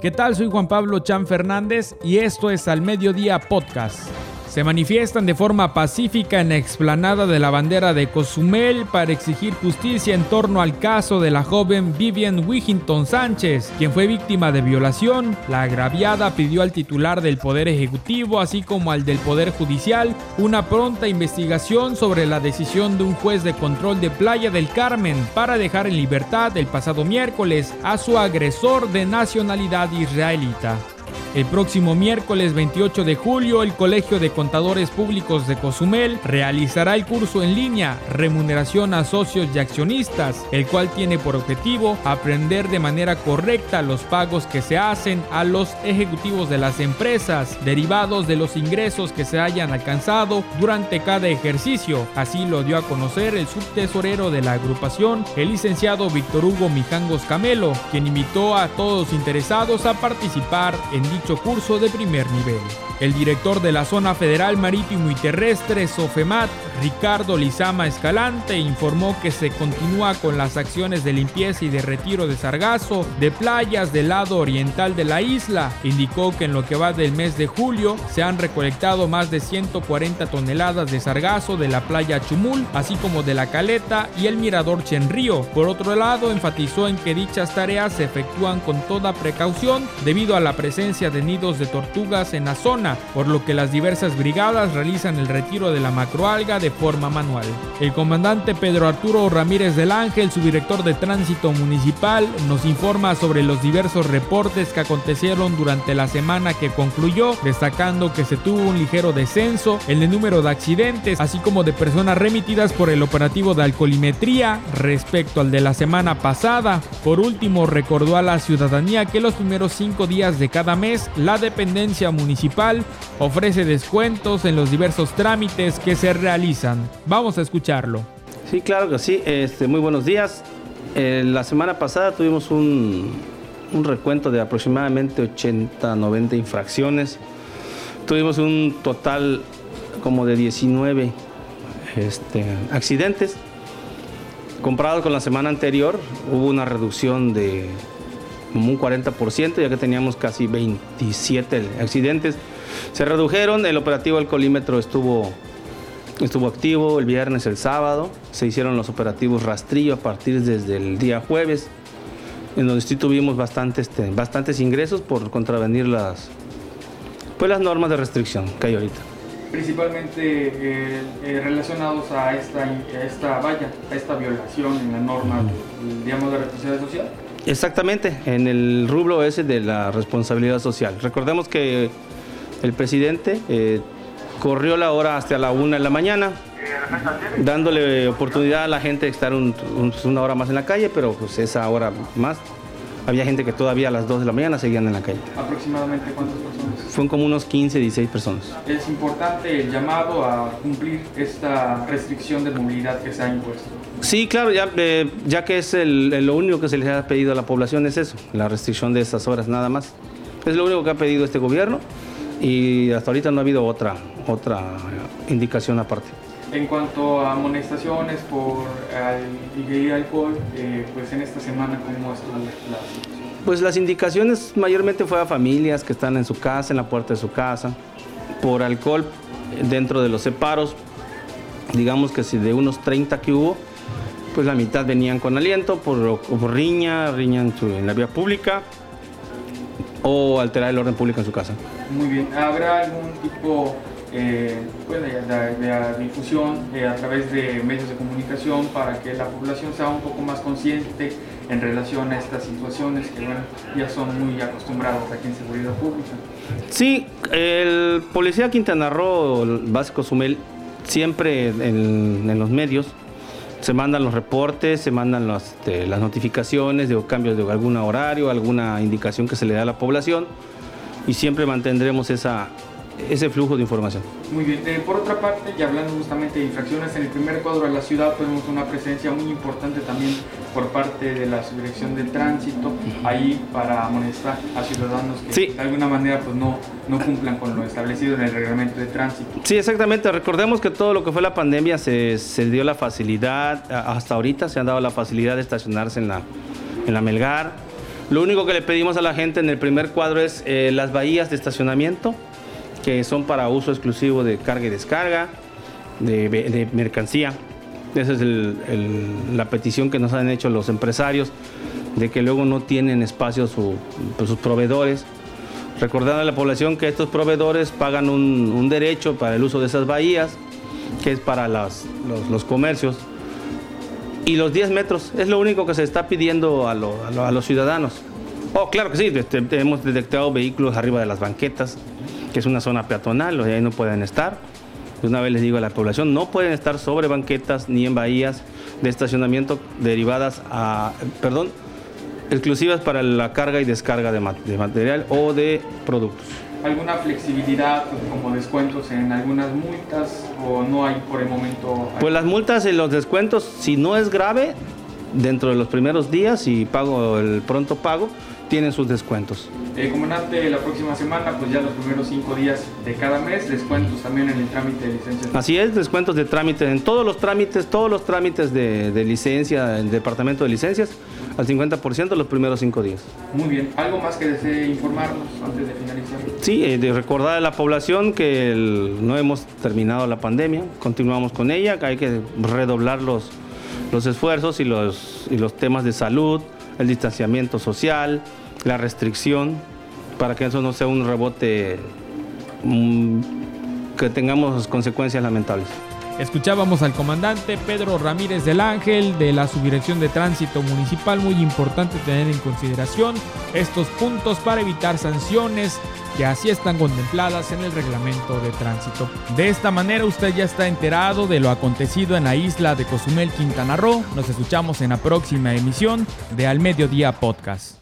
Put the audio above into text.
¿Qué tal? Soy Juan Pablo Chan Fernández y esto es Al Mediodía Podcast se manifiestan de forma pacífica en la explanada de la bandera de Cozumel para exigir justicia en torno al caso de la joven Vivian Wigington Sánchez, quien fue víctima de violación. La agraviada pidió al titular del Poder Ejecutivo, así como al del Poder Judicial, una pronta investigación sobre la decisión de un juez de control de Playa del Carmen para dejar en libertad el pasado miércoles a su agresor de nacionalidad israelita. El próximo miércoles 28 de julio, el Colegio de Contadores Públicos de Cozumel realizará el curso en línea Remuneración a Socios y Accionistas, el cual tiene por objetivo aprender de manera correcta los pagos que se hacen a los ejecutivos de las empresas derivados de los ingresos que se hayan alcanzado durante cada ejercicio. Así lo dio a conocer el subtesorero de la agrupación, el licenciado Víctor Hugo Mijangos Camelo, quien invitó a todos interesados a participar en dicho curso de primer nivel. El director de la Zona Federal Marítimo y Terrestre, SOFEMAT, Ricardo Lizama Escalante, informó que se continúa con las acciones de limpieza y de retiro de sargazo de playas del lado oriental de la isla. Indicó que en lo que va del mes de julio se han recolectado más de 140 toneladas de sargazo de la playa Chumul, así como de la Caleta y el mirador Chenrío. Por otro lado, enfatizó en que dichas tareas se efectúan con toda precaución debido a la presencia de nidos de tortugas en la zona por lo que las diversas brigadas realizan el retiro de la macroalga de forma manual. El comandante Pedro Arturo Ramírez del Ángel, subdirector de tránsito municipal, nos informa sobre los diversos reportes que acontecieron durante la semana que concluyó, destacando que se tuvo un ligero descenso en el número de accidentes, así como de personas remitidas por el operativo de alcoholimetría respecto al de la semana pasada. Por último, recordó a la ciudadanía que los primeros cinco días de cada mes la dependencia municipal ofrece descuentos en los diversos trámites que se realizan. Vamos a escucharlo. Sí, claro que sí. Este, muy buenos días. Eh, la semana pasada tuvimos un, recuento de aproximadamente 80, 90 infracciones. Tuvimos un total como de 19 este, accidentes. Comparado con la semana anterior, hubo una reducción de como un 40%, ya que teníamos casi 27 accidentes. Se redujeron, el operativo del colímetro estuvo, estuvo activo el viernes, el sábado, se hicieron los operativos rastrillo a partir desde el día jueves, en donde sí tuvimos bastantes, este, bastantes ingresos por contravenir las, pues las normas de restricción que hay ahorita principalmente eh, eh, relacionados a esta, a esta valla, a esta violación en la norma, digamos, de responsabilidad social. Exactamente, en el rubro ese de la responsabilidad social. Recordemos que el presidente eh, corrió la hora hasta la una de la mañana, dándole oportunidad a la gente de estar una hora más en la calle, pero pues esa hora más había gente que todavía a las 2 de la mañana seguían en la calle. ¿Aproximadamente cuántas personas? Fueron como unos 15, 16 personas. Es importante el llamado a cumplir esta restricción de movilidad que se ha impuesto. Sí, claro, ya, eh, ya que es lo único que se les ha pedido a la población es eso, la restricción de estas horas nada más. Es lo único que ha pedido este gobierno y hasta ahorita no ha habido otra, otra indicación aparte. En cuanto a amonestaciones por ingerir alcohol, eh, pues en esta semana, ¿cómo estuvo la situación? Pues las indicaciones mayormente fue a familias que están en su casa, en la puerta de su casa, por alcohol dentro de los separos. Digamos que si de unos 30 que hubo, pues la mitad venían con aliento por, riña, riña en, la vía pública o alterar el orden público en su casa. Muy bien, ¿habrá algún tipo eh, pues, de, difusión eh, a través de medios de comunicación para que la población sea un poco más consciente en relación a estas situaciones que ya son muy acostumbrados aquí en seguridad pública. Sí, el policía Quintana Roo, básico Sumel, siempre en, los medios se mandan los reportes, se mandan este, las notificaciones de cambios de algún horario, alguna indicación que se le da a la población y siempre mantendremos esa, ese flujo de información. Muy bien. Eh, por otra parte, y hablando justamente de infracciones, en el primer cuadro de la ciudad tenemos una presencia muy importante también por parte de la subdirección del tránsito, ahí para amonestar a ciudadanos que de alguna manera pues no, no cumplan con lo establecido en el reglamento de tránsito. Sí, exactamente. Recordemos que todo lo que fue la pandemia se, se dio la facilidad, hasta ahorita se han dado la facilidad de estacionarse en la, en la Melgar, Lo único que le pedimos a la gente en el primer cuadro es eh, las bahías de estacionamiento, que son para uso exclusivo de carga y descarga, de, mercancía. Esa es la petición que nos han hecho los empresarios, de que luego no tienen espacio pues, sus proveedores. Recordando a la población que estos proveedores pagan un, derecho para el uso de esas bahías, que es para los, comercios. Y los 10 metros es lo único que se está pidiendo a, los ciudadanos. Oh, claro que sí, este, hemos detectado vehículos arriba de las banquetas, que es una zona peatonal, ahí no pueden estar. Una vez les digo a la población, no pueden estar sobre banquetas ni en bahías de estacionamiento derivadas a, perdón, exclusivas para la carga y descarga de, material o de productos. ¿Alguna flexibilidad como descuentos en algunas multas o no hay por el momento? Pues las multas y los descuentos, si no es grave, dentro de los primeros días y pago el pronto pago, tienen sus descuentos. Eh, comandante, la próxima semana, pues ya los primeros cinco días de cada mes, descuentos también en el trámite de licencias. Así es, descuentos de trámite en todos los trámites, todos los trámites de, de licencia, el departamento de licencias, al 50% los primeros cinco días. Muy bien, ¿algo más que desee informarnos antes de finalizar? Sí, eh, de recordar a la población que no hemos terminado la pandemia, continuamos con ella, que hay que redoblar los, los esfuerzos y los, y los temas de salud, el distanciamiento social, la restricción, para que eso no sea un rebote mm, que tengamos consecuencias lamentables. Escuchábamos al comandante Pedro Ramírez del Ángel de la Subdirección de Tránsito Municipal. Muy importante tener en consideración estos puntos para evitar sanciones que así están contempladas en el reglamento de tránsito. De esta manera usted ya está enterado de lo acontecido en la isla de Cozumel, Quintana Roo. Nos escuchamos en la próxima emisión de Al Mediodía Podcast.